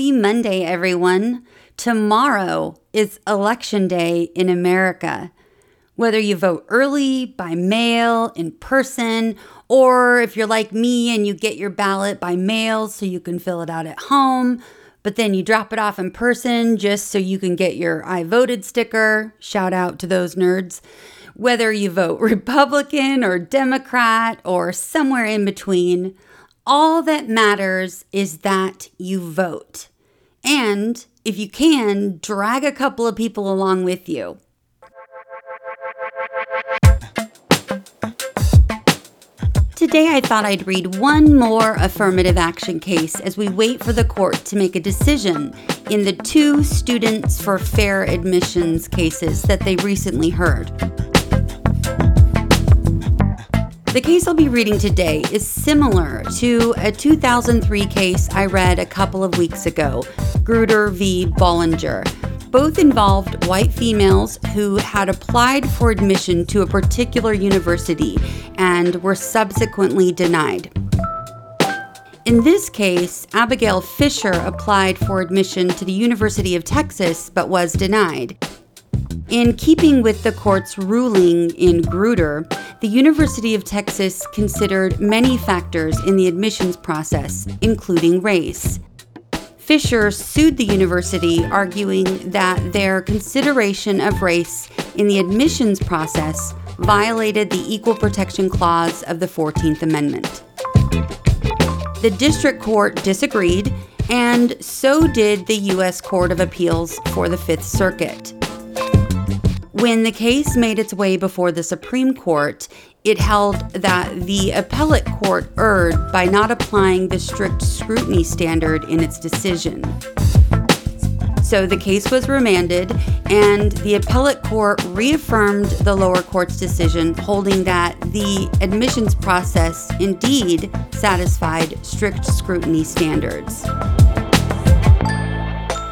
Happy Monday, everyone. Tomorrow is Election Day in America. Whether you vote early, by mail, in person, or if you're like me and you get your ballot by mail so you can fill it out at home, but then you drop it off in person just so you can get your I voted sticker. Shout out to those nerds. Whether you vote Republican or Democrat or somewhere in between, all that matters is that you vote. And if you can, drag a couple of people along with you. Today, I thought I'd read one more affirmative action case as we wait for the court to make a decision in the two Students for Fair Admissions cases that they recently heard. The case I'll be reading today is similar to a 2003 case I read a couple of weeks ago, Grutter v. Bollinger both involved white females who had applied for admission to a particular university and were subsequently denied. In this case, Abigail Fisher applied for admission to the University of Texas but was denied. In keeping with the court's ruling in Grutter, the University of Texas considered many factors in the admissions process, including race. Fisher sued the university, arguing that their consideration of race in the admissions process violated the Equal Protection Clause of the 14th Amendment. The district court disagreed, and so did the U.S. Court of Appeals for the Fifth Circuit. When the case made its way before the Supreme Court, it held that the appellate court erred by not applying the strict scrutiny standard in its decision. So the case was remanded, and the appellate court reaffirmed the lower court's decision, holding that the admissions process indeed satisfied strict scrutiny standards.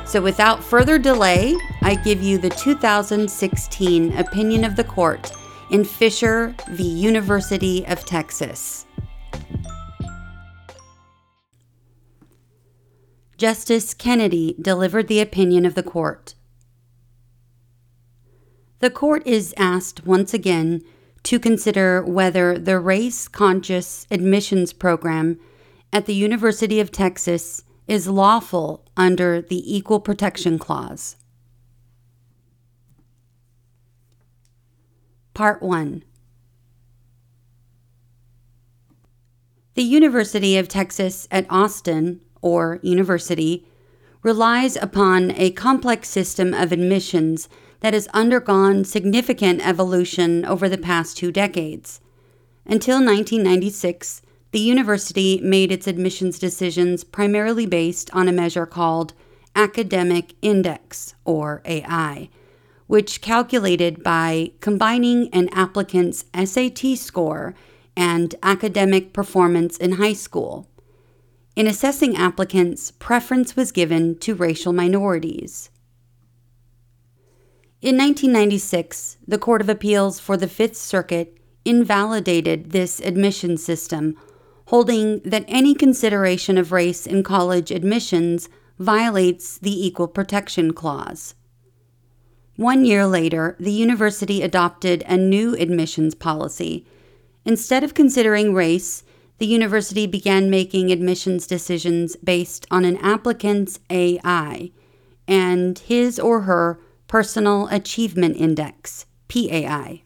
So without further delay, I give you the 2016 opinion of the court in Fisher v. University of Texas. Justice Kennedy delivered the opinion of the court. The court is asked once again to consider whether the race conscious admissions program at the University of Texas is lawful under the Equal Protection Clause. Part 1 The University of Texas at Austin, or University, relies upon a complex system of admissions that has undergone significant evolution over the past two decades. Until 1996, the university made its admissions decisions primarily based on a measure called Academic Index, or AI which calculated by combining an applicant's SAT score and academic performance in high school. In assessing applicants, preference was given to racial minorities. In 1996, the Court of Appeals for the Fifth Circuit invalidated this admission system, holding that any consideration of race in college admissions violates the Equal Protection Clause. One year later, the university adopted a new admissions policy. Instead of considering race, the university began making admissions decisions based on an applicant's AI and his or her Personal Achievement Index, PAI.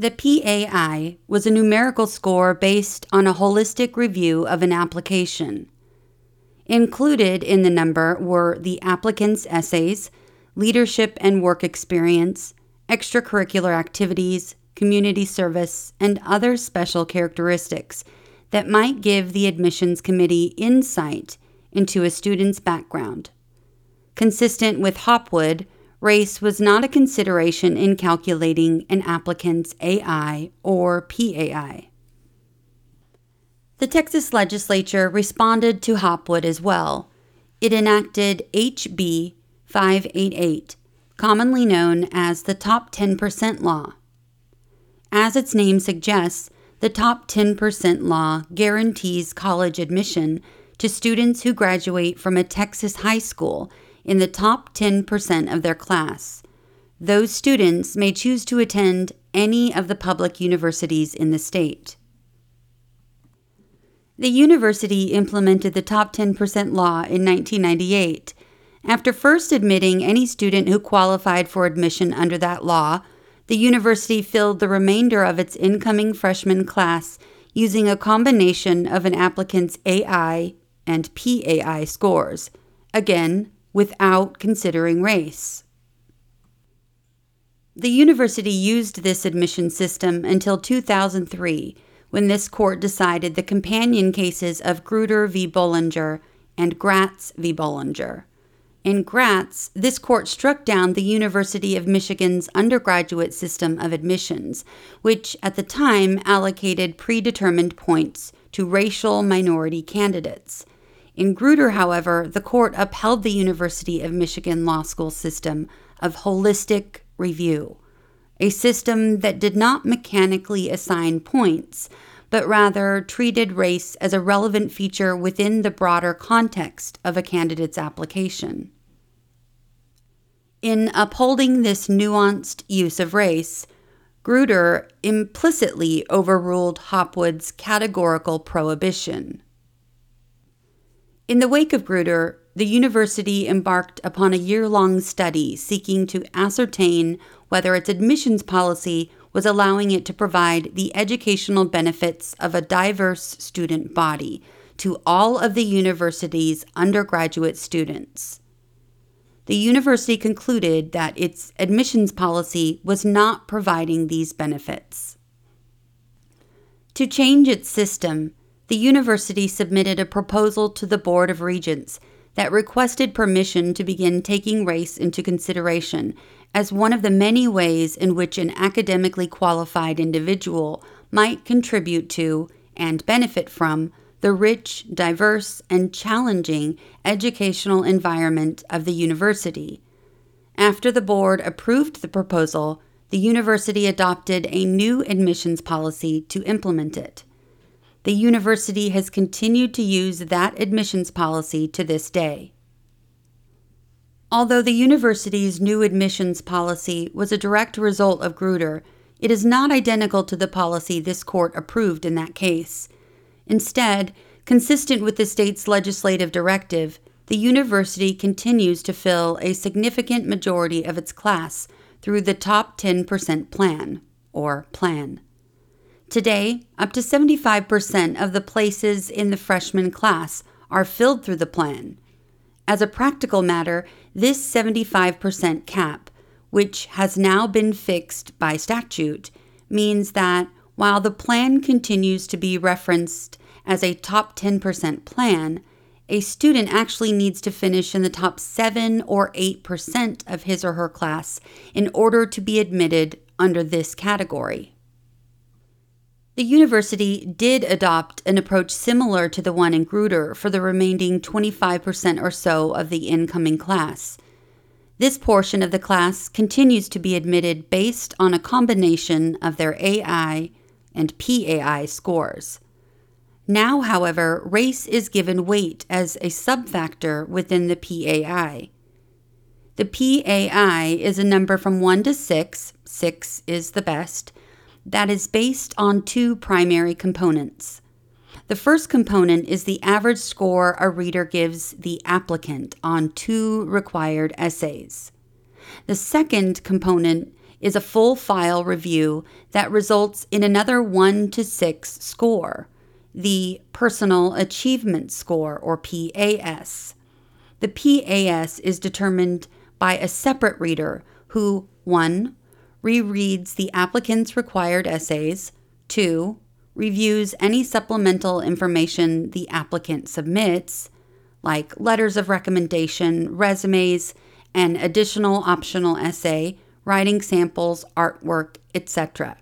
The PAI was a numerical score based on a holistic review of an application. Included in the number were the applicant's essays, leadership and work experience, extracurricular activities, community service, and other special characteristics that might give the admissions committee insight into a student's background. Consistent with Hopwood, race was not a consideration in calculating an applicant's AI or PAI. The Texas legislature responded to Hopwood as well. It enacted HB 588, commonly known as the Top 10% Law. As its name suggests, the Top 10% Law guarantees college admission to students who graduate from a Texas high school in the top 10% of their class. Those students may choose to attend any of the public universities in the state. The university implemented the top 10% law in 1998 after first admitting any student who qualified for admission under that law. The university filled the remainder of its incoming freshman class using a combination of an applicant's AI and PAI scores, again, without considering race. The university used this admission system until 2003, when this court decided the companion cases of Grutter v. Bollinger and Gratz v. Bollinger. In Gratz, this court struck down the University of Michigan's undergraduate system of admissions, which at the time allocated predetermined points to racial minority candidates. In Grutter, however, the court upheld the University of Michigan Law School system of holistic review, a system that did not mechanically assign points, but rather treated race as a relevant feature within the broader context of a candidate's application. In upholding this nuanced use of race, Grutter implicitly overruled Hopwood's categorical prohibition. In the wake of Grutter, the university embarked upon a year long study seeking to ascertain whether its admissions policy was allowing it to provide the educational benefits of a diverse student body to all of the university's undergraduate students the university concluded that its admissions policy was not providing these benefits. To change its system, the university submitted a proposal to the Board of Regents that requested permission to begin taking race into consideration as one of the many ways in which an academically qualified individual might contribute to and benefit from the rich, diverse, and challenging educational environment of the university. After the board approved the proposal, the university adopted a new admissions policy to implement it. The university has continued to use that admissions policy to this day. Although the university's new admissions policy was a direct result of Grutter, it is not identical to the policy this court approved in that case. Instead, consistent with the state's legislative directive, the university continues to fill a significant majority of its class through the Top 10% Plan, or PLAN. Today, up to 75% of the places in the freshman class are filled through the plan. As a practical matter, this 75% cap, which has now been fixed by statute, means that while the plan continues to be referenced as a top 10% plan, a student actually needs to finish in the top 7 or 8% of his or her class in order to be admitted under this category. The university did adopt an approach similar to the one in Grutter for the remaining 25% or so of the incoming class. This portion of the class continues to be admitted based on a combination of their AI and PAI scores. Now, however, race is given weight as a subfactor within the PAI. The PAI is a number from 1 to 6, 6 is the best, that is based on two primary components. The first component is the average score a reader gives the applicant on two required essays. The second component is a full file review that results in another 1 to 6 score, the Personal Achievement Score, or PAS. The PAS is determined by a separate reader who 1. Rereads the applicant's required essays, 2. reviews any supplemental information the applicant submits, like letters of recommendation, resumes, an additional optional essay, writing samples, artwork, etc.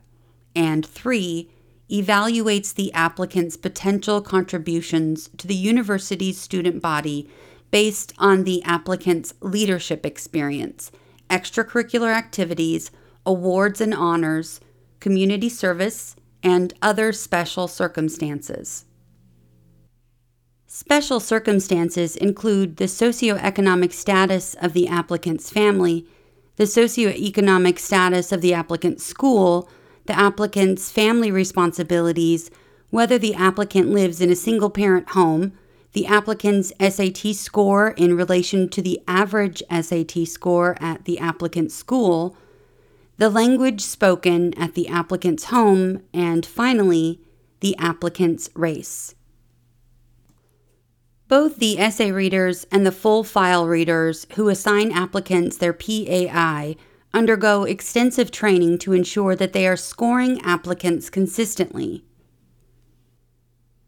And three, evaluates the applicant's potential contributions to the university's student body based on the applicant's leadership experience, extracurricular activities, awards and honors, community service, and other special circumstances. Special circumstances include the socioeconomic status of the applicant's family, the socioeconomic status of the applicant's school, the applicant's family responsibilities, whether the applicant lives in a single parent home, the applicant's SAT score in relation to the average SAT score at the applicant's school, the language spoken at the applicant's home, and finally, the applicant's race. Both the essay readers and the full file readers who assign applicants their PAI undergo extensive training to ensure that they are scoring applicants consistently.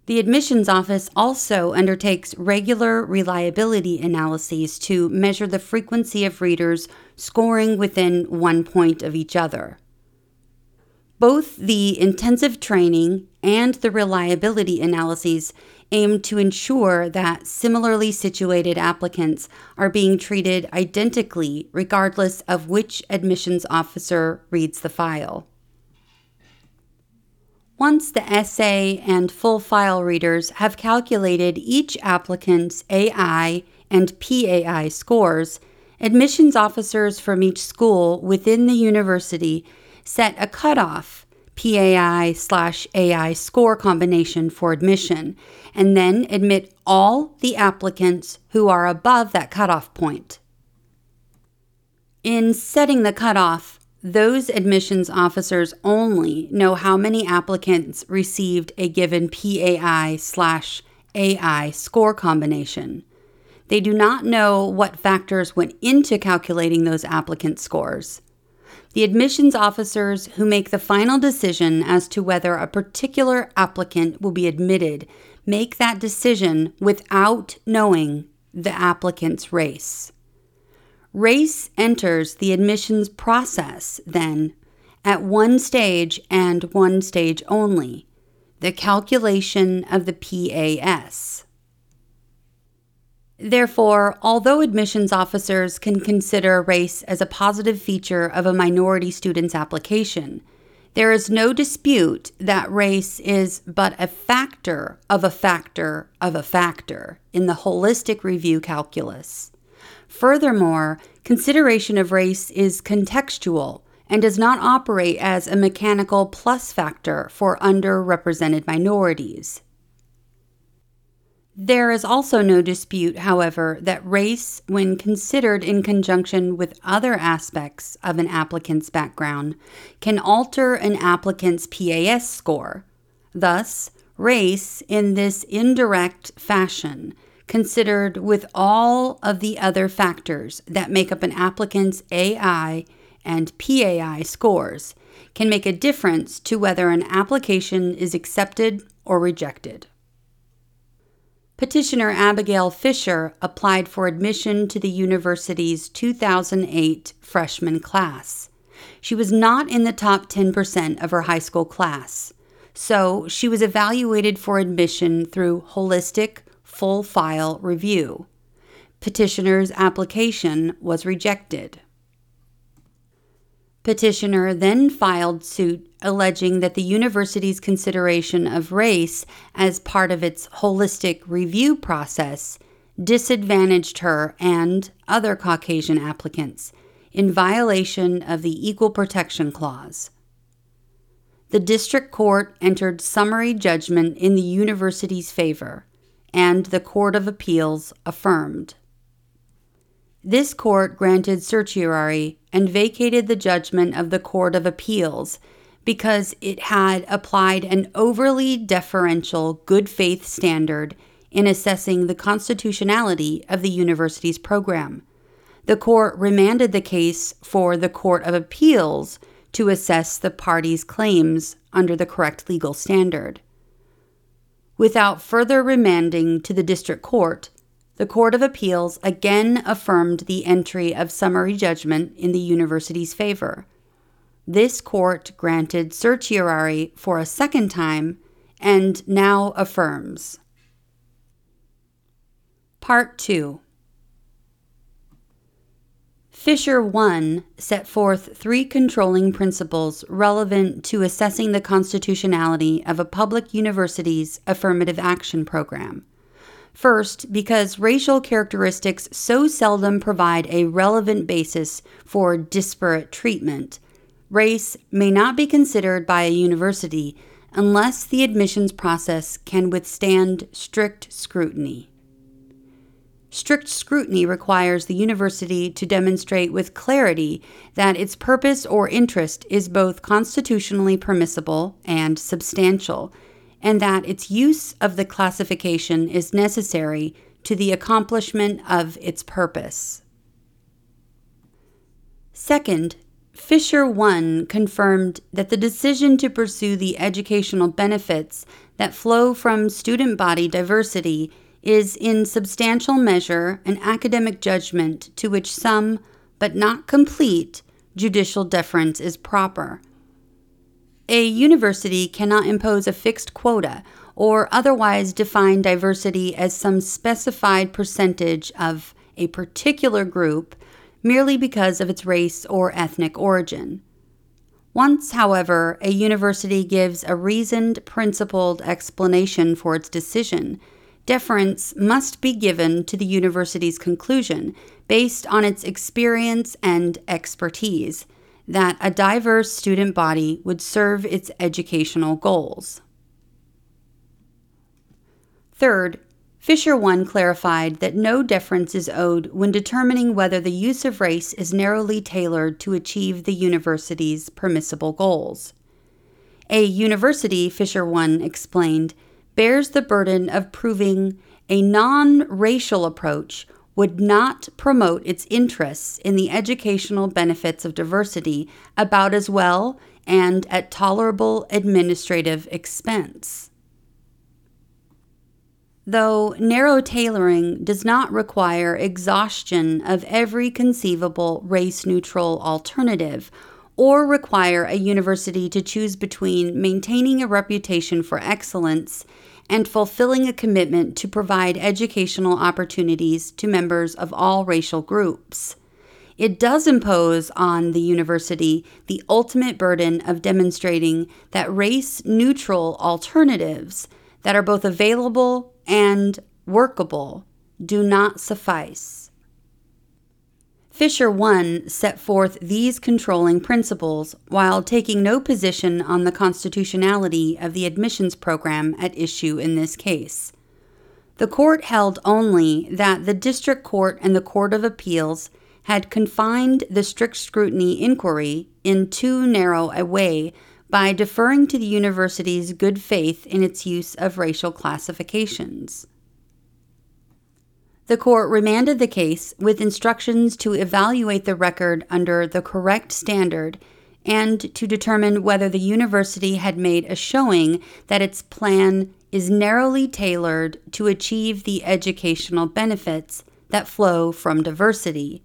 The admissions office also undertakes regular reliability analyses to measure the frequency of readers scoring within one point of each other. Both the intensive training and the reliability analyses aim to ensure that similarly situated applicants are being treated identically regardless of which admissions officer reads the file. Once the essay and full file readers have calculated each applicant's AI and PAI scores, admissions officers from each school within the university set a cutoff PAI slash AI score combination for admission, and then admit all the applicants who are above that cutoff point. In setting the cutoff, those admissions officers only know how many applicants received a given PAI slash AI score combination. They do not know what factors went into calculating those applicant scores. The admissions officers who make the final decision as to whether a particular applicant will be admitted make that decision without knowing the applicant's race. Race enters the admissions process, then, at one stage and one stage only the calculation of the PAS. Therefore, although admissions officers can consider race as a positive feature of a minority student's application, there is no dispute that race is but a factor of a factor of a factor in the holistic review calculus. Furthermore, consideration of race is contextual and does not operate as a mechanical plus factor for underrepresented minorities. There is also no dispute, however, that race, when considered in conjunction with other aspects of an applicant's background, can alter an applicant's PAS score. Thus, race, in this indirect fashion, considered with all of the other factors that make up an applicant's AI and PAI scores, can make a difference to whether an application is accepted or rejected. Petitioner Abigail Fisher applied for admission to the university's 2008 freshman class. She was not in the top 10% of her high school class, so she was evaluated for admission through holistic full file review. Petitioner's application was rejected. Petitioner then filed suit alleging that the university's consideration of race as part of its holistic review process disadvantaged her and other Caucasian applicants in violation of the Equal Protection Clause. The district court entered summary judgment in the university's favor, and the Court of Appeals affirmed. This court granted certiorari and vacated the judgment of the Court of Appeals because it had applied an overly deferential good faith standard in assessing the constitutionality of the university's program. The court remanded the case for the Court of Appeals to assess the parties' claims under the correct legal standard. Without further remanding to the district court, the Court of Appeals again affirmed the entry of summary judgment in the university's favor. This court granted certiorari for a second time and now affirms. Part 2 Fisher 1 set forth three controlling principles relevant to assessing the constitutionality of a public university's affirmative action program. First, because racial characteristics so seldom provide a relevant basis for disparate treatment, race may not be considered by a university unless the admissions process can withstand strict scrutiny. Strict scrutiny requires the university to demonstrate with clarity that its purpose or interest is both constitutionally permissible and substantial and that its use of the classification is necessary to the accomplishment of its purpose. Second, Fisher 1 confirmed that the decision to pursue the educational benefits that flow from student body diversity is in substantial measure an academic judgment to which some, but not complete, judicial deference is proper. A university cannot impose a fixed quota or otherwise define diversity as some specified percentage of a particular group merely because of its race or ethnic origin. Once, however, a university gives a reasoned, principled explanation for its decision, deference must be given to the university's conclusion based on its experience and expertise that a diverse student body would serve its educational goals. Third, Fisher 1 clarified that no deference is owed when determining whether the use of race is narrowly tailored to achieve the university's permissible goals. A university, Fisher 1 explained, bears the burden of proving a non racial approach would not promote its interests in the educational benefits of diversity about as well and at tolerable administrative expense. Though narrow tailoring does not require exhaustion of every conceivable race neutral alternative or require a university to choose between maintaining a reputation for excellence and fulfilling a commitment to provide educational opportunities to members of all racial groups. It does impose on the university the ultimate burden of demonstrating that race neutral alternatives that are both available and workable do not suffice. Fisher 1 set forth these controlling principles while taking no position on the constitutionality of the admissions program at issue in this case. The court held only that the district court and the court of appeals had confined the strict scrutiny inquiry in too narrow a way by deferring to the university's good faith in its use of racial classifications. The court remanded the case with instructions to evaluate the record under the correct standard and to determine whether the university had made a showing that its plan is narrowly tailored to achieve the educational benefits that flow from diversity.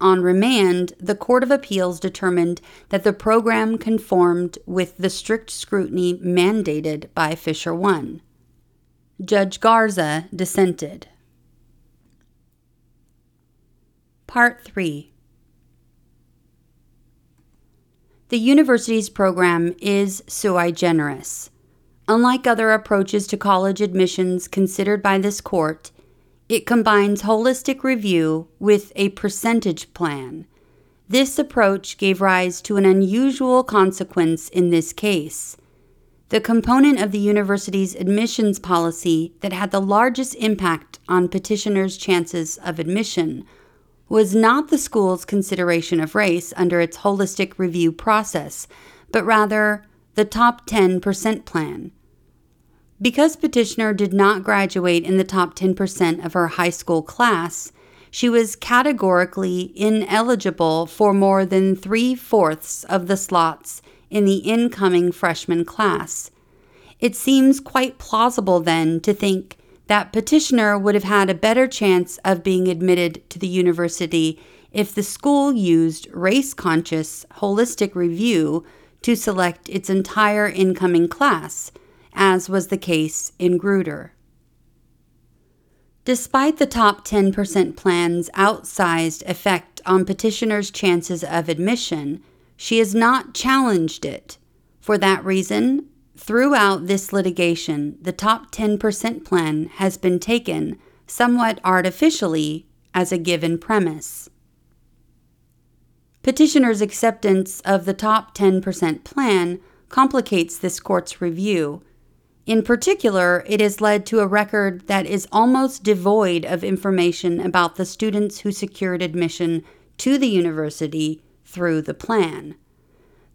On remand, the Court of Appeals determined that the program conformed with the strict scrutiny mandated by Fisher 1. Judge Garza dissented. Part 3 The university's program is sui generis. Unlike other approaches to college admissions considered by this court, it combines holistic review with a percentage plan. This approach gave rise to an unusual consequence in this case. The component of the university's admissions policy that had the largest impact on petitioners' chances of admission was not the school's consideration of race under its holistic review process, but rather the top 10% plan. Because petitioner did not graduate in the top 10% of her high school class, she was categorically ineligible for more than three fourths of the slots in the incoming freshman class. It seems quite plausible then to think that petitioner would have had a better chance of being admitted to the university if the school used race conscious holistic review to select its entire incoming class, as was the case in Grutter. Despite the top 10% plan's outsized effect on petitioners' chances of admission, she has not challenged it. For that reason, Throughout this litigation, the top 10% plan has been taken somewhat artificially as a given premise. Petitioner's acceptance of the top 10% plan complicates this court's review. In particular, it has led to a record that is almost devoid of information about the students who secured admission to the university through the plan.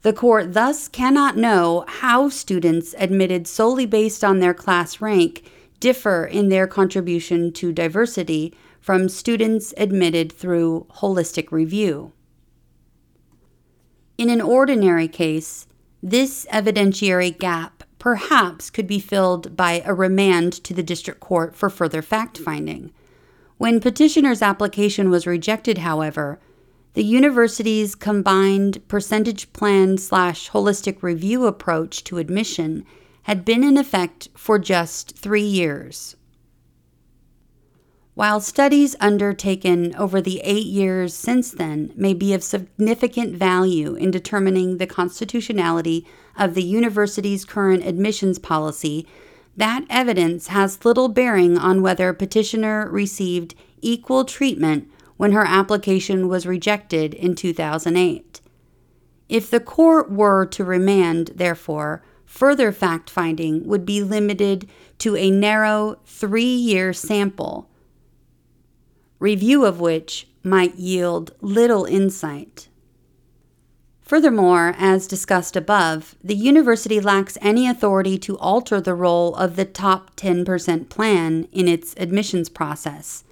The court thus cannot know how students admitted solely based on their class rank differ in their contribution to diversity from students admitted through holistic review. In an ordinary case, this evidentiary gap perhaps could be filled by a remand to the district court for further fact finding. When petitioner's application was rejected, however, the university's combined percentage plan slash holistic review approach to admission had been in effect for just three years. While studies undertaken over the eight years since then may be of significant value in determining the constitutionality of the university's current admissions policy, that evidence has little bearing on whether petitioner received equal treatment when her application was rejected in 2008. If the court were to remand, therefore, further fact finding would be limited to a narrow three year sample review of which might yield little insight. Furthermore, as discussed above, the university lacks any authority to alter the role of the top 10% plan in its admissions process.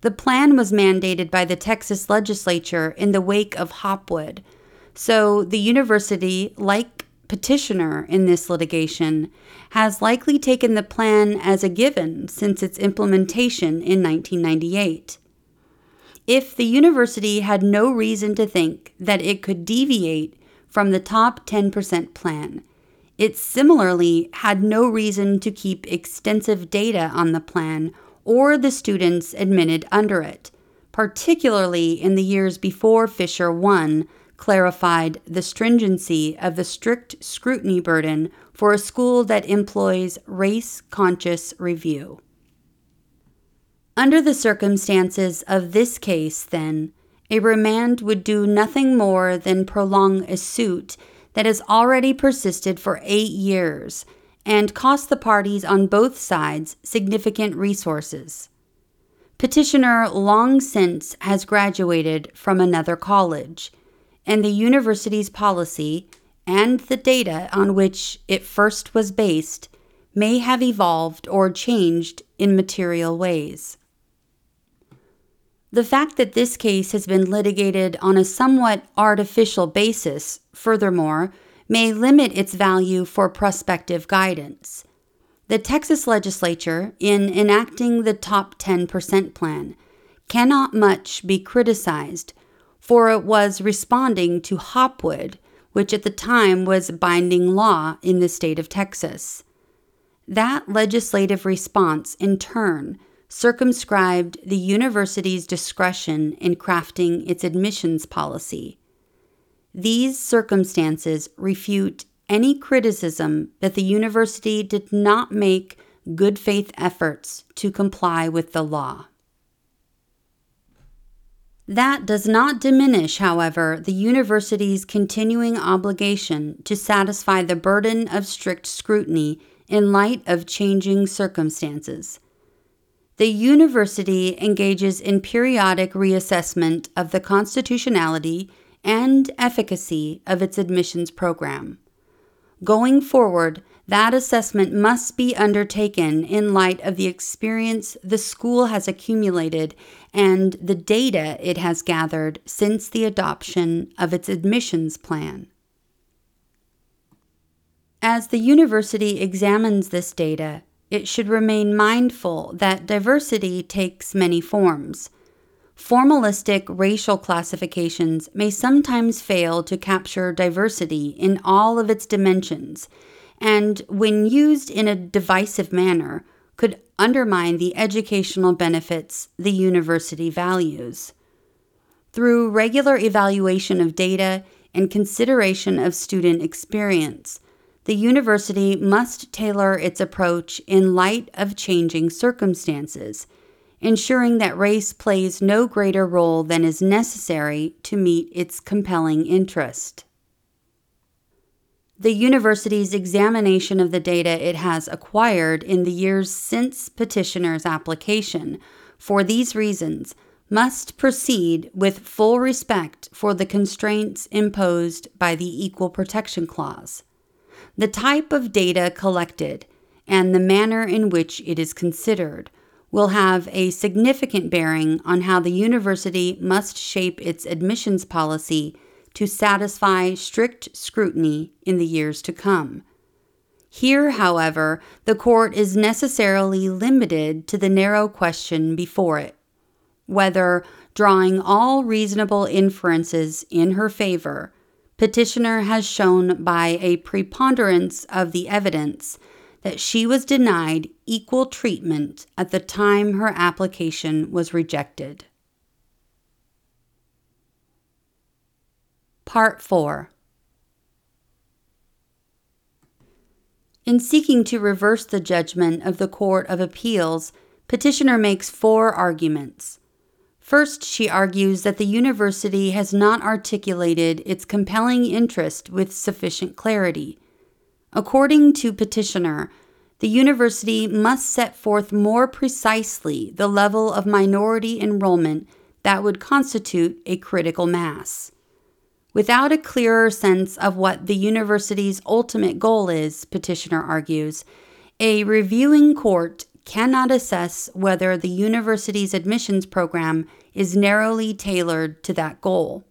The plan was mandated by the Texas legislature in the wake of Hopwood, so the university, like petitioner in this litigation, has likely taken the plan as a given since its implementation in 1998 if the university had no reason to think that it could deviate from the top 10% plan. It similarly had no reason to keep extensive data on the plan or the students admitted under it, particularly in the years before Fisher 1 clarified the stringency of the strict scrutiny burden for a school that employs race conscious review. Under the circumstances of this case, then, a remand would do nothing more than prolong a suit that has already persisted for eight years and cost the parties on both sides significant resources. Petitioner long since has graduated from another college, and the university's policy and the data on which it first was based may have evolved or changed in material ways. The fact that this case has been litigated on a somewhat artificial basis, furthermore, may limit its value for prospective guidance. The Texas legislature, in enacting the top 10% plan, cannot much be criticized, for it was responding to Hopwood, which at the time was binding law in the state of Texas. That legislative response, in turn, circumscribed the university's discretion in crafting its admissions policy. These circumstances refute any criticism that the university did not make good faith efforts to comply with the law. That does not diminish, however, the university's continuing obligation to satisfy the burden of strict scrutiny in light of changing circumstances the university engages in periodic reassessment of the constitutionality and efficacy of its admissions program. Going forward, that assessment must be undertaken in light of the experience the school has accumulated and the data it has gathered since the adoption of its admissions plan. As the university examines this data, it should remain mindful that diversity takes many forms. Formalistic racial classifications may sometimes fail to capture diversity in all of its dimensions, and when used in a divisive manner, could undermine the educational benefits the university values. Through regular evaluation of data and consideration of student experience, the university must tailor its approach in light of changing circumstances, ensuring that race plays no greater role than is necessary to meet its compelling interest. The university's examination of the data it has acquired in the years since petitioner's application, for these reasons, must proceed with full respect for the constraints imposed by the Equal Protection Clause. The type of data collected and the manner in which it is considered will have a significant bearing on how the university must shape its admissions policy to satisfy strict scrutiny in the years to come. Here, however, the court is necessarily limited to the narrow question before it whether, drawing all reasonable inferences in her favor, petitioner has shown by a preponderance of the evidence that she was denied equal treatment at the time her application was rejected. Part 4 In seeking to reverse the judgment of the Court of Appeals, petitioner makes four arguments. First, she argues that the university has not articulated its compelling interest with sufficient clarity. According to petitioner, the university must set forth more precisely the level of minority enrollment that would constitute a critical mass. Without a clearer sense of what the university's ultimate goal is, petitioner argues, a reviewing court cannot assess whether the university's admissions program is narrowly tailored to that goal.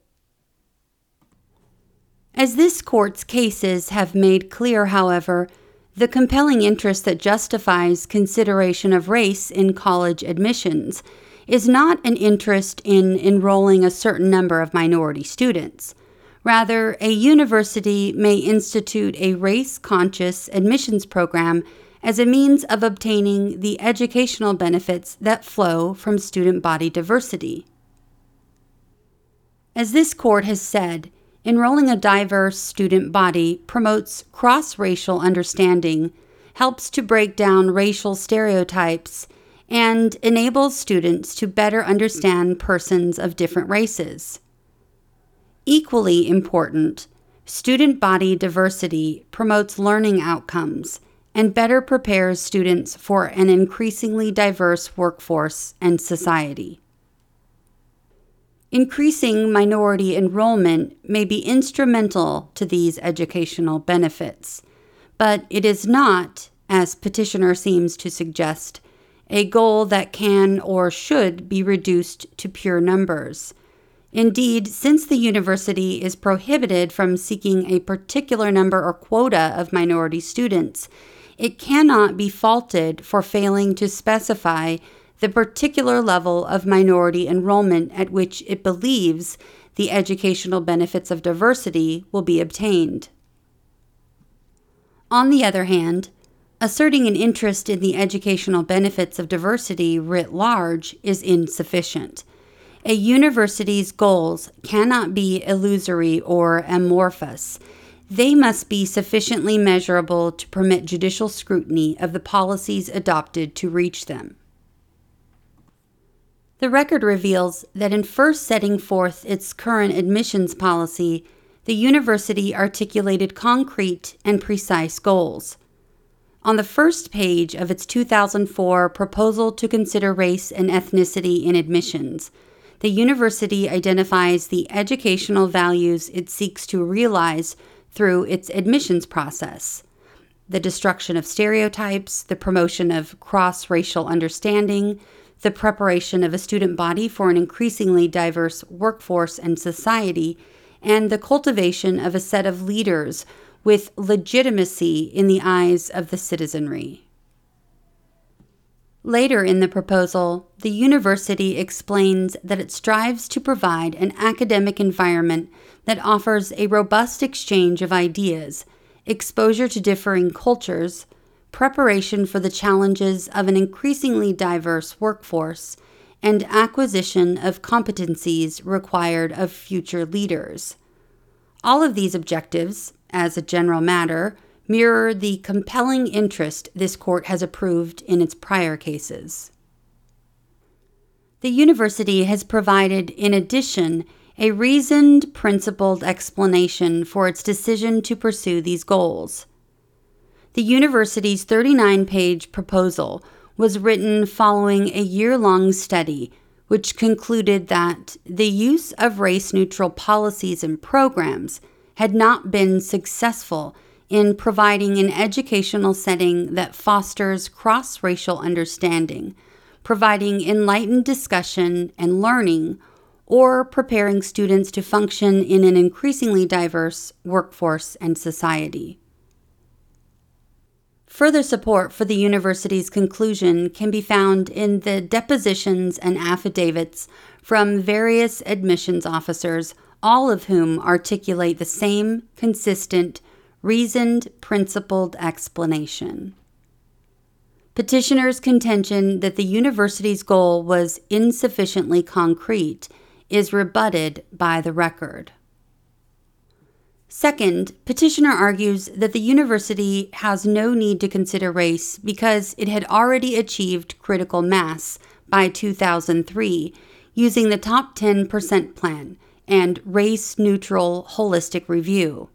As this court's cases have made clear, however, the compelling interest that justifies consideration of race in college admissions is not an interest in enrolling a certain number of minority students. Rather, a university may institute a race conscious admissions program as a means of obtaining the educational benefits that flow from student body diversity. As this court has said, enrolling a diverse student body promotes cross racial understanding, helps to break down racial stereotypes, and enables students to better understand persons of different races. Equally important, student body diversity promotes learning outcomes and better prepares students for an increasingly diverse workforce and society. Increasing minority enrollment may be instrumental to these educational benefits, but it is not, as petitioner seems to suggest, a goal that can or should be reduced to pure numbers. Indeed, since the university is prohibited from seeking a particular number or quota of minority students, it cannot be faulted for failing to specify the particular level of minority enrollment at which it believes the educational benefits of diversity will be obtained. On the other hand, asserting an interest in the educational benefits of diversity writ large is insufficient. A university's goals cannot be illusory or amorphous they must be sufficiently measurable to permit judicial scrutiny of the policies adopted to reach them. The record reveals that in first setting forth its current admissions policy, the university articulated concrete and precise goals. On the first page of its 2004 proposal to consider race and ethnicity in admissions, the university identifies the educational values it seeks to realize through its admissions process the destruction of stereotypes, the promotion of cross racial understanding, the preparation of a student body for an increasingly diverse workforce and society, and the cultivation of a set of leaders with legitimacy in the eyes of the citizenry. Later in the proposal, the university explains that it strives to provide an academic environment that offers a robust exchange of ideas, exposure to differing cultures, preparation for the challenges of an increasingly diverse workforce, and acquisition of competencies required of future leaders. All of these objectives, as a general matter, mirror the compelling interest this court has approved in its prior cases. The university has provided, in addition, a reasoned, principled explanation for its decision to pursue these goals. The university's 39 page proposal was written following a year long study which concluded that the use of race neutral policies and programs had not been successful in providing an educational setting that fosters cross racial understanding, providing enlightened discussion and learning, or preparing students to function in an increasingly diverse workforce and society. Further support for the university's conclusion can be found in the depositions and affidavits from various admissions officers, all of whom articulate the same consistent, reasoned, principled explanation. Petitioner's contention that the university's goal was insufficiently concrete is rebutted by the record. Second, petitioner argues that the university has no need to consider race because it had already achieved critical mass by 2003 using the top 10% plan and race neutral holistic review.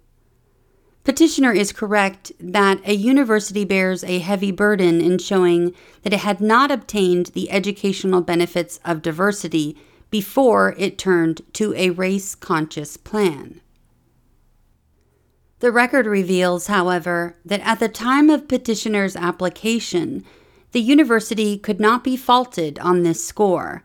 Petitioner is correct that a university bears a heavy burden in showing that it had not obtained the educational benefits of diversity before it turned to a race conscious plan. The record reveals, however, that at the time of petitioner's application, the university could not be faulted on this score.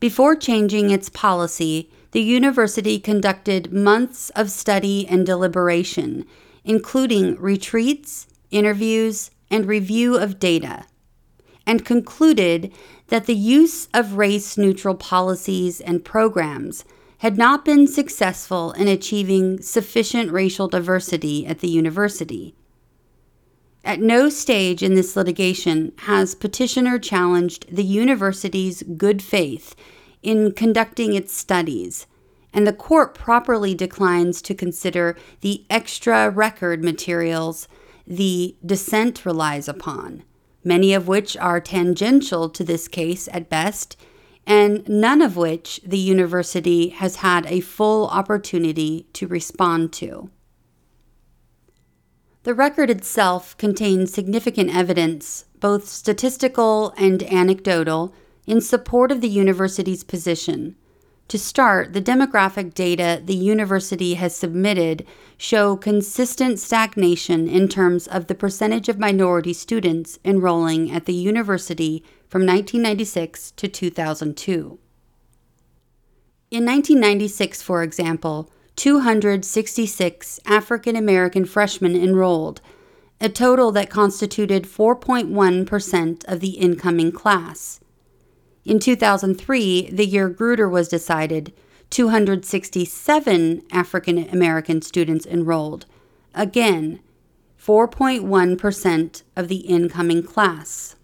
Before changing its policy, the university conducted months of study and deliberation, including retreats, interviews, and review of data, and concluded that the use of race neutral policies and programs had not been successful in achieving sufficient racial diversity at the university. At no stage in this litigation has petitioner challenged the university's good faith in conducting its studies, and the court properly declines to consider the extra record materials the dissent relies upon, many of which are tangential to this case at best and none of which the university has had a full opportunity to respond to. The record itself contains significant evidence, both statistical and anecdotal, in support of the university's position. To start, the demographic data the university has submitted show consistent stagnation in terms of the percentage of minority students enrolling at the university from 1996 to 2002. In 1996, for example, 266 African American freshmen enrolled, a total that constituted 4.1% of the incoming class. In 2003, the year Grutter was decided, 267 African American students enrolled, again, 4.1% of the incoming class.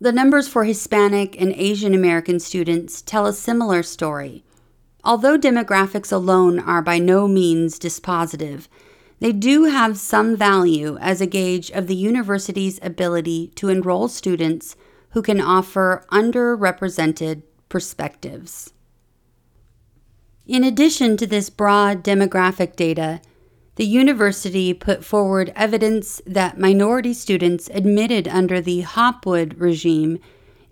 The numbers for Hispanic and Asian American students tell a similar story. Although demographics alone are by no means dispositive, they do have some value as a gauge of the university's ability to enroll students who can offer underrepresented perspectives. In addition to this broad demographic data, the university put forward evidence that minority students admitted under the Hopwood regime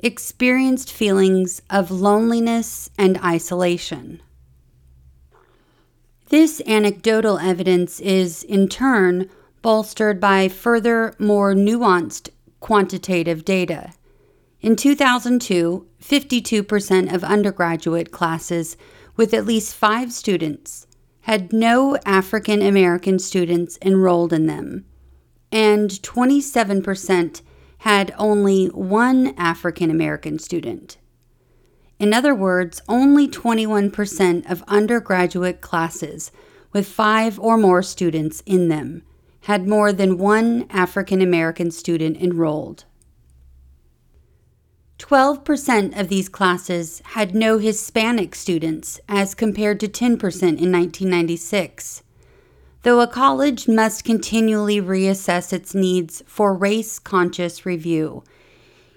experienced feelings of loneliness and isolation. This anecdotal evidence is, in turn, bolstered by further, more nuanced quantitative data. In 2002, 52% of undergraduate classes with at least five students had no African American students enrolled in them, and 27% had only one African American student. In other words, only 21% of undergraduate classes with five or more students in them had more than one African American student enrolled. 12% of these classes had no Hispanic students, as compared to 10% in 1996. Though a college must continually reassess its needs for race conscious review,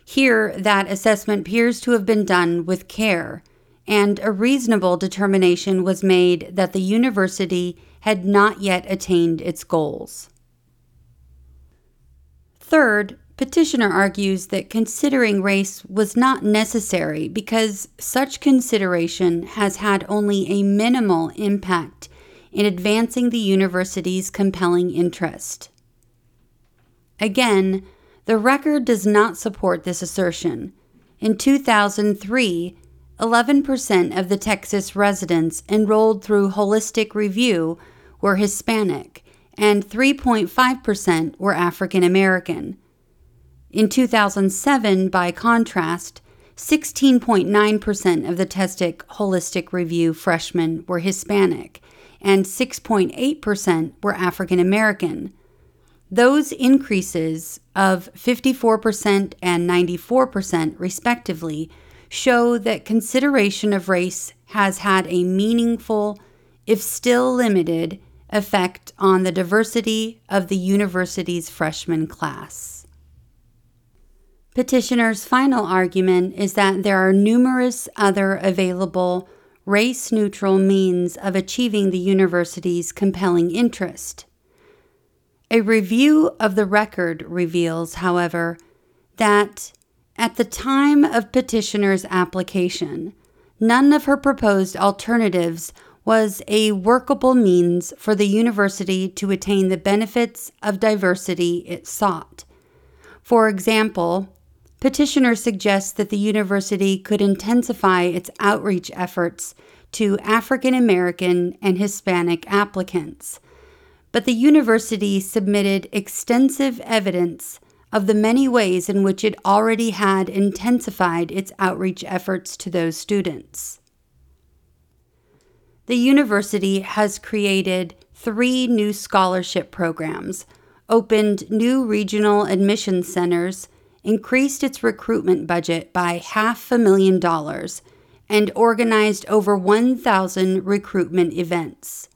Here, that assessment appears to have been done with care, and a reasonable determination was made that the university had not yet attained its goals. Third, petitioner argues that considering race was not necessary because such consideration has had only a minimal impact in advancing the university's compelling interest. Again, the record does not support this assertion. In 2003, 11% of the Texas residents enrolled through Holistic Review were Hispanic, and 3.5% were African American. In 2007, by contrast, 16.9% of the Texas Holistic Review freshmen were Hispanic, and 6.8% were African American. Those increases of 54% and 94%, respectively, show that consideration of race has had a meaningful, if still limited, effect on the diversity of the university's freshman class. Petitioner's final argument is that there are numerous other available race neutral means of achieving the university's compelling interest. A review of the record reveals, however, that at the time of petitioner's application, none of her proposed alternatives was a workable means for the university to attain the benefits of diversity it sought. For example, petitioner suggests that the university could intensify its outreach efforts to African American and Hispanic applicants. But the university submitted extensive evidence of the many ways in which it already had intensified its outreach efforts to those students the university has created three new scholarship programs, opened new regional admission centers, increased its recruitment budget by half a million dollars, and organized over 1,000 recruitment events.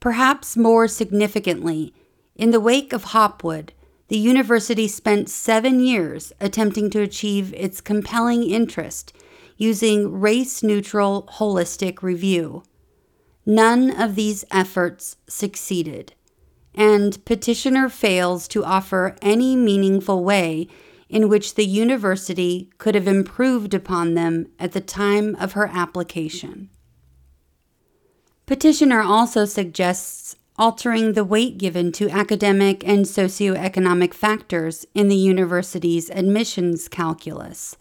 Perhaps more significantly, in the wake of Hopwood, the university spent seven years attempting to achieve its compelling interest using race neutral holistic review. None of these efforts succeeded, and petitioner fails to offer any meaningful way in which the university could have improved upon them at the time of her application. Petitioner also suggests altering the weight given to academic and socioeconomic factors in the university's admissions calculus.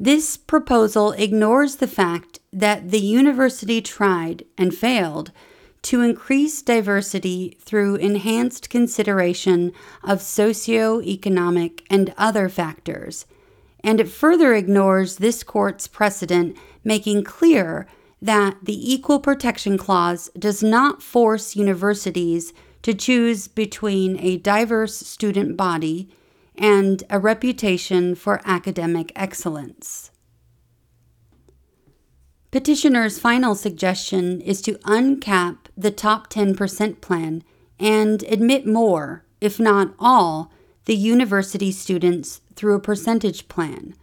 This proposal ignores the fact that the university tried and failed to increase diversity through enhanced consideration of socioeconomic and other factors, and it further ignores this court's precedent making clear that the Equal Protection Clause does not force universities to choose between a diverse student body and a reputation for academic excellence. Petitioner's final suggestion is to uncap the top 10% plan and admit more, if not all, the university students through a percentage plan.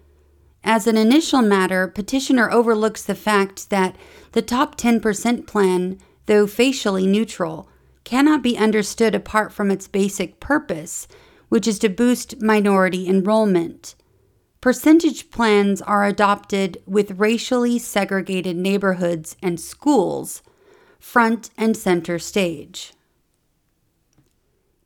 As an initial matter, petitioner overlooks the fact that the top 10% plan, though facially neutral, cannot be understood apart from its basic purpose, which is to boost minority enrollment. Percentage plans are adopted with racially segregated neighborhoods and schools front and center stage.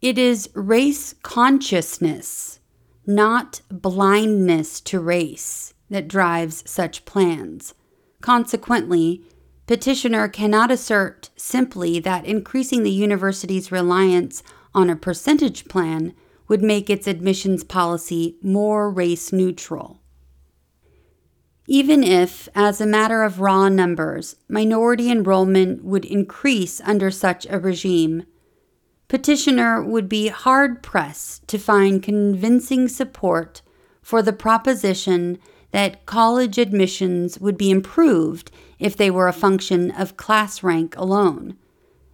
It is race consciousness, not blindness to race, that drives such plans. Consequently, petitioner cannot assert simply that increasing the university's reliance on a percentage plan would make its admissions policy more race neutral. Even if, as a matter of raw numbers, minority enrollment would increase under such a regime, petitioner would be hard pressed to find convincing support for the proposition that college admissions would be improved if they were a function of class rank alone.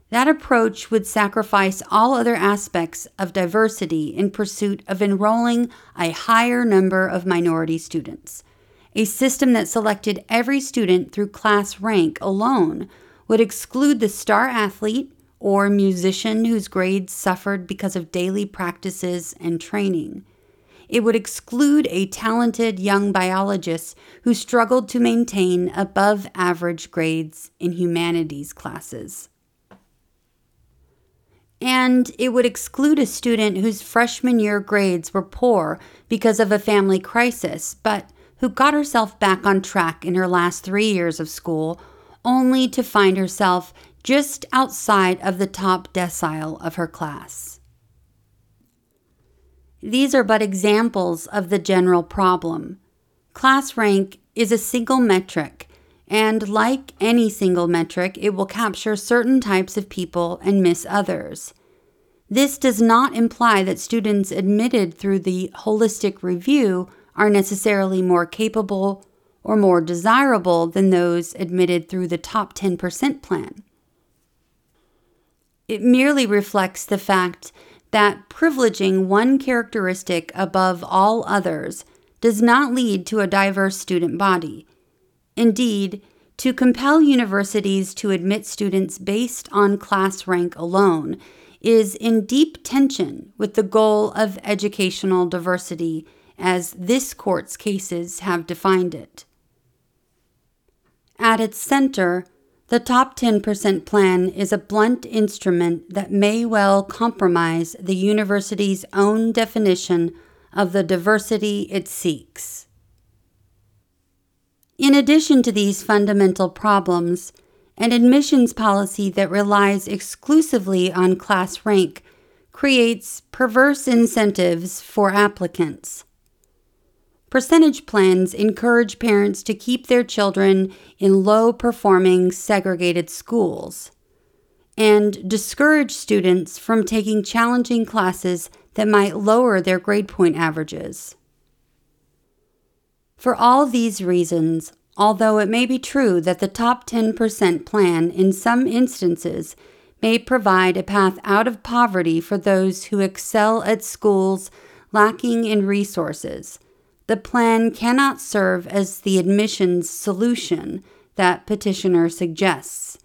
That approach would sacrifice all other aspects of diversity in pursuit of enrolling a higher number of minority students. A system that selected every student through class rank alone would exclude the star athlete or musician whose grades suffered because of daily practices and training. It would exclude a talented young biologist who struggled to maintain above average grades in humanities classes and it would exclude a student whose freshman year grades were poor because of a family crisis, but who got herself back on track in her last three years of school, only to find herself just outside of the top decile of her class. These are but examples of the general problem. Class rank is a single metric, and like any single metric, it will capture certain types of people and miss others. This does not imply that students admitted through the holistic review are necessarily more capable or more desirable than those admitted through the top 10% plan. It merely reflects the fact that privileging one characteristic above all others does not lead to a diverse student body. Indeed, to compel universities to admit students based on class rank alone is in deep tension with the goal of educational diversity as this court's cases have defined it. At its center, the top 10% plan is a blunt instrument that may well compromise the university's own definition of the diversity it seeks. In addition to these fundamental problems, an admissions policy that relies exclusively on class rank creates perverse incentives for applicants. Percentage plans encourage parents to keep their children in low performing segregated schools and discourage students from taking challenging classes that might lower their grade point averages. For all these reasons, although it may be true that the top 10% plan in some instances may provide a path out of poverty for those who excel at schools lacking in resources, the plan cannot serve as the admissions solution that petitioner suggests.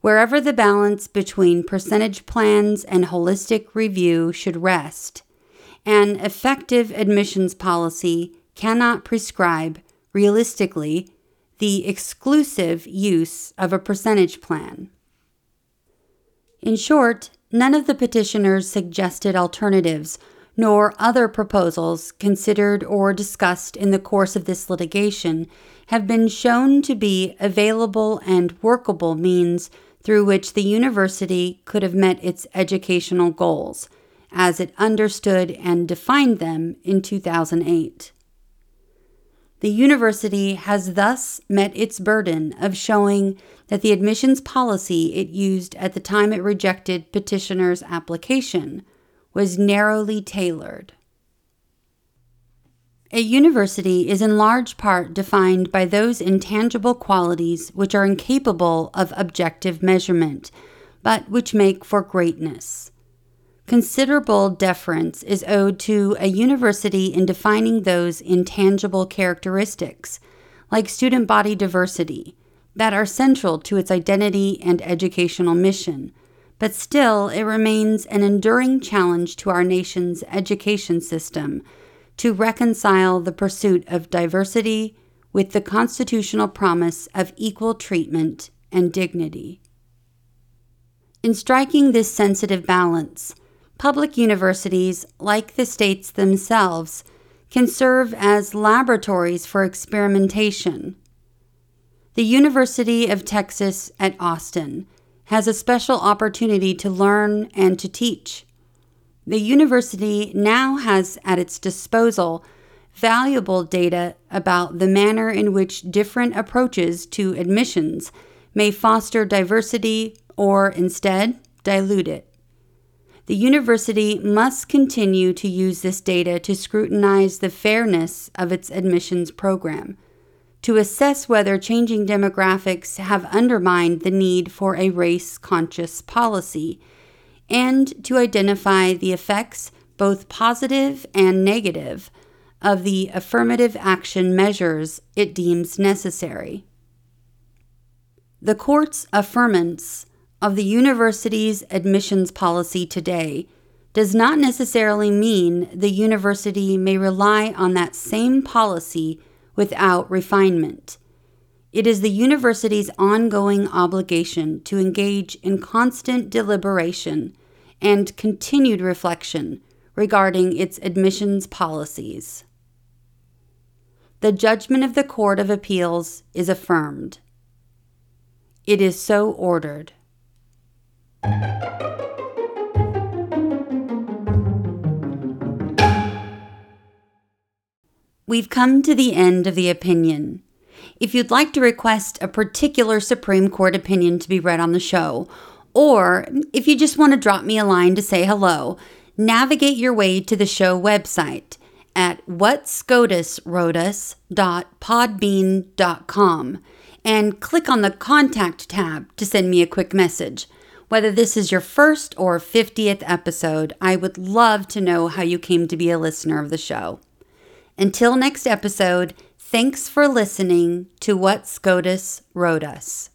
Wherever the balance between percentage plans and holistic review should rest, an effective admissions policy cannot prescribe, realistically, the exclusive use of a percentage plan. In short, none of the petitioners' suggested alternatives nor other proposals considered or discussed in the course of this litigation have been shown to be available and workable means through which the university could have met its educational goals, as it understood and defined them in 2008. The university has thus met its burden of showing that the admissions policy it used at the time it rejected petitioner's application was narrowly tailored. A university is in large part defined by those intangible qualities which are incapable of objective measurement, but which make for greatness. Considerable deference is owed to a university in defining those intangible characteristics, like student body diversity, that are central to its identity and educational mission, but still it remains an enduring challenge to our nation's education system to reconcile the pursuit of diversity with the constitutional promise of equal treatment and dignity. In striking this sensitive balance, public universities, like the states themselves, can serve as laboratories for experimentation. The University of Texas at Austin has a special opportunity to learn and to teach. The university now has at its disposal valuable data about the manner in which different approaches to admissions may foster diversity or instead dilute it. The university must continue to use this data to scrutinize the fairness of its admissions program, to assess whether changing demographics have undermined the need for a race conscious policy, and to identify the effects, both positive and negative, of the affirmative action measures it deems necessary. The court's affirmance of the university's admissions policy today does not necessarily mean the university may rely on that same policy without refinement. It is the university's ongoing obligation to engage in constant deliberation and continued reflection regarding its admissions policies. The judgment of the Court of Appeals is affirmed. It is so ordered. We've come to the end of the opinion. If you'd like to request a particular Supreme Court opinion to be read on the show, or if you just want to drop me a line to say hello, navigate your way to the show website at whatscotuswroteus.podbean.com and click on the Contact tab to send me a quick message. Whether this is your first or 50th episode, I would love to know how you came to be a listener of the show. Until next episode, thanks for listening to What SCOTUS Wrote Us.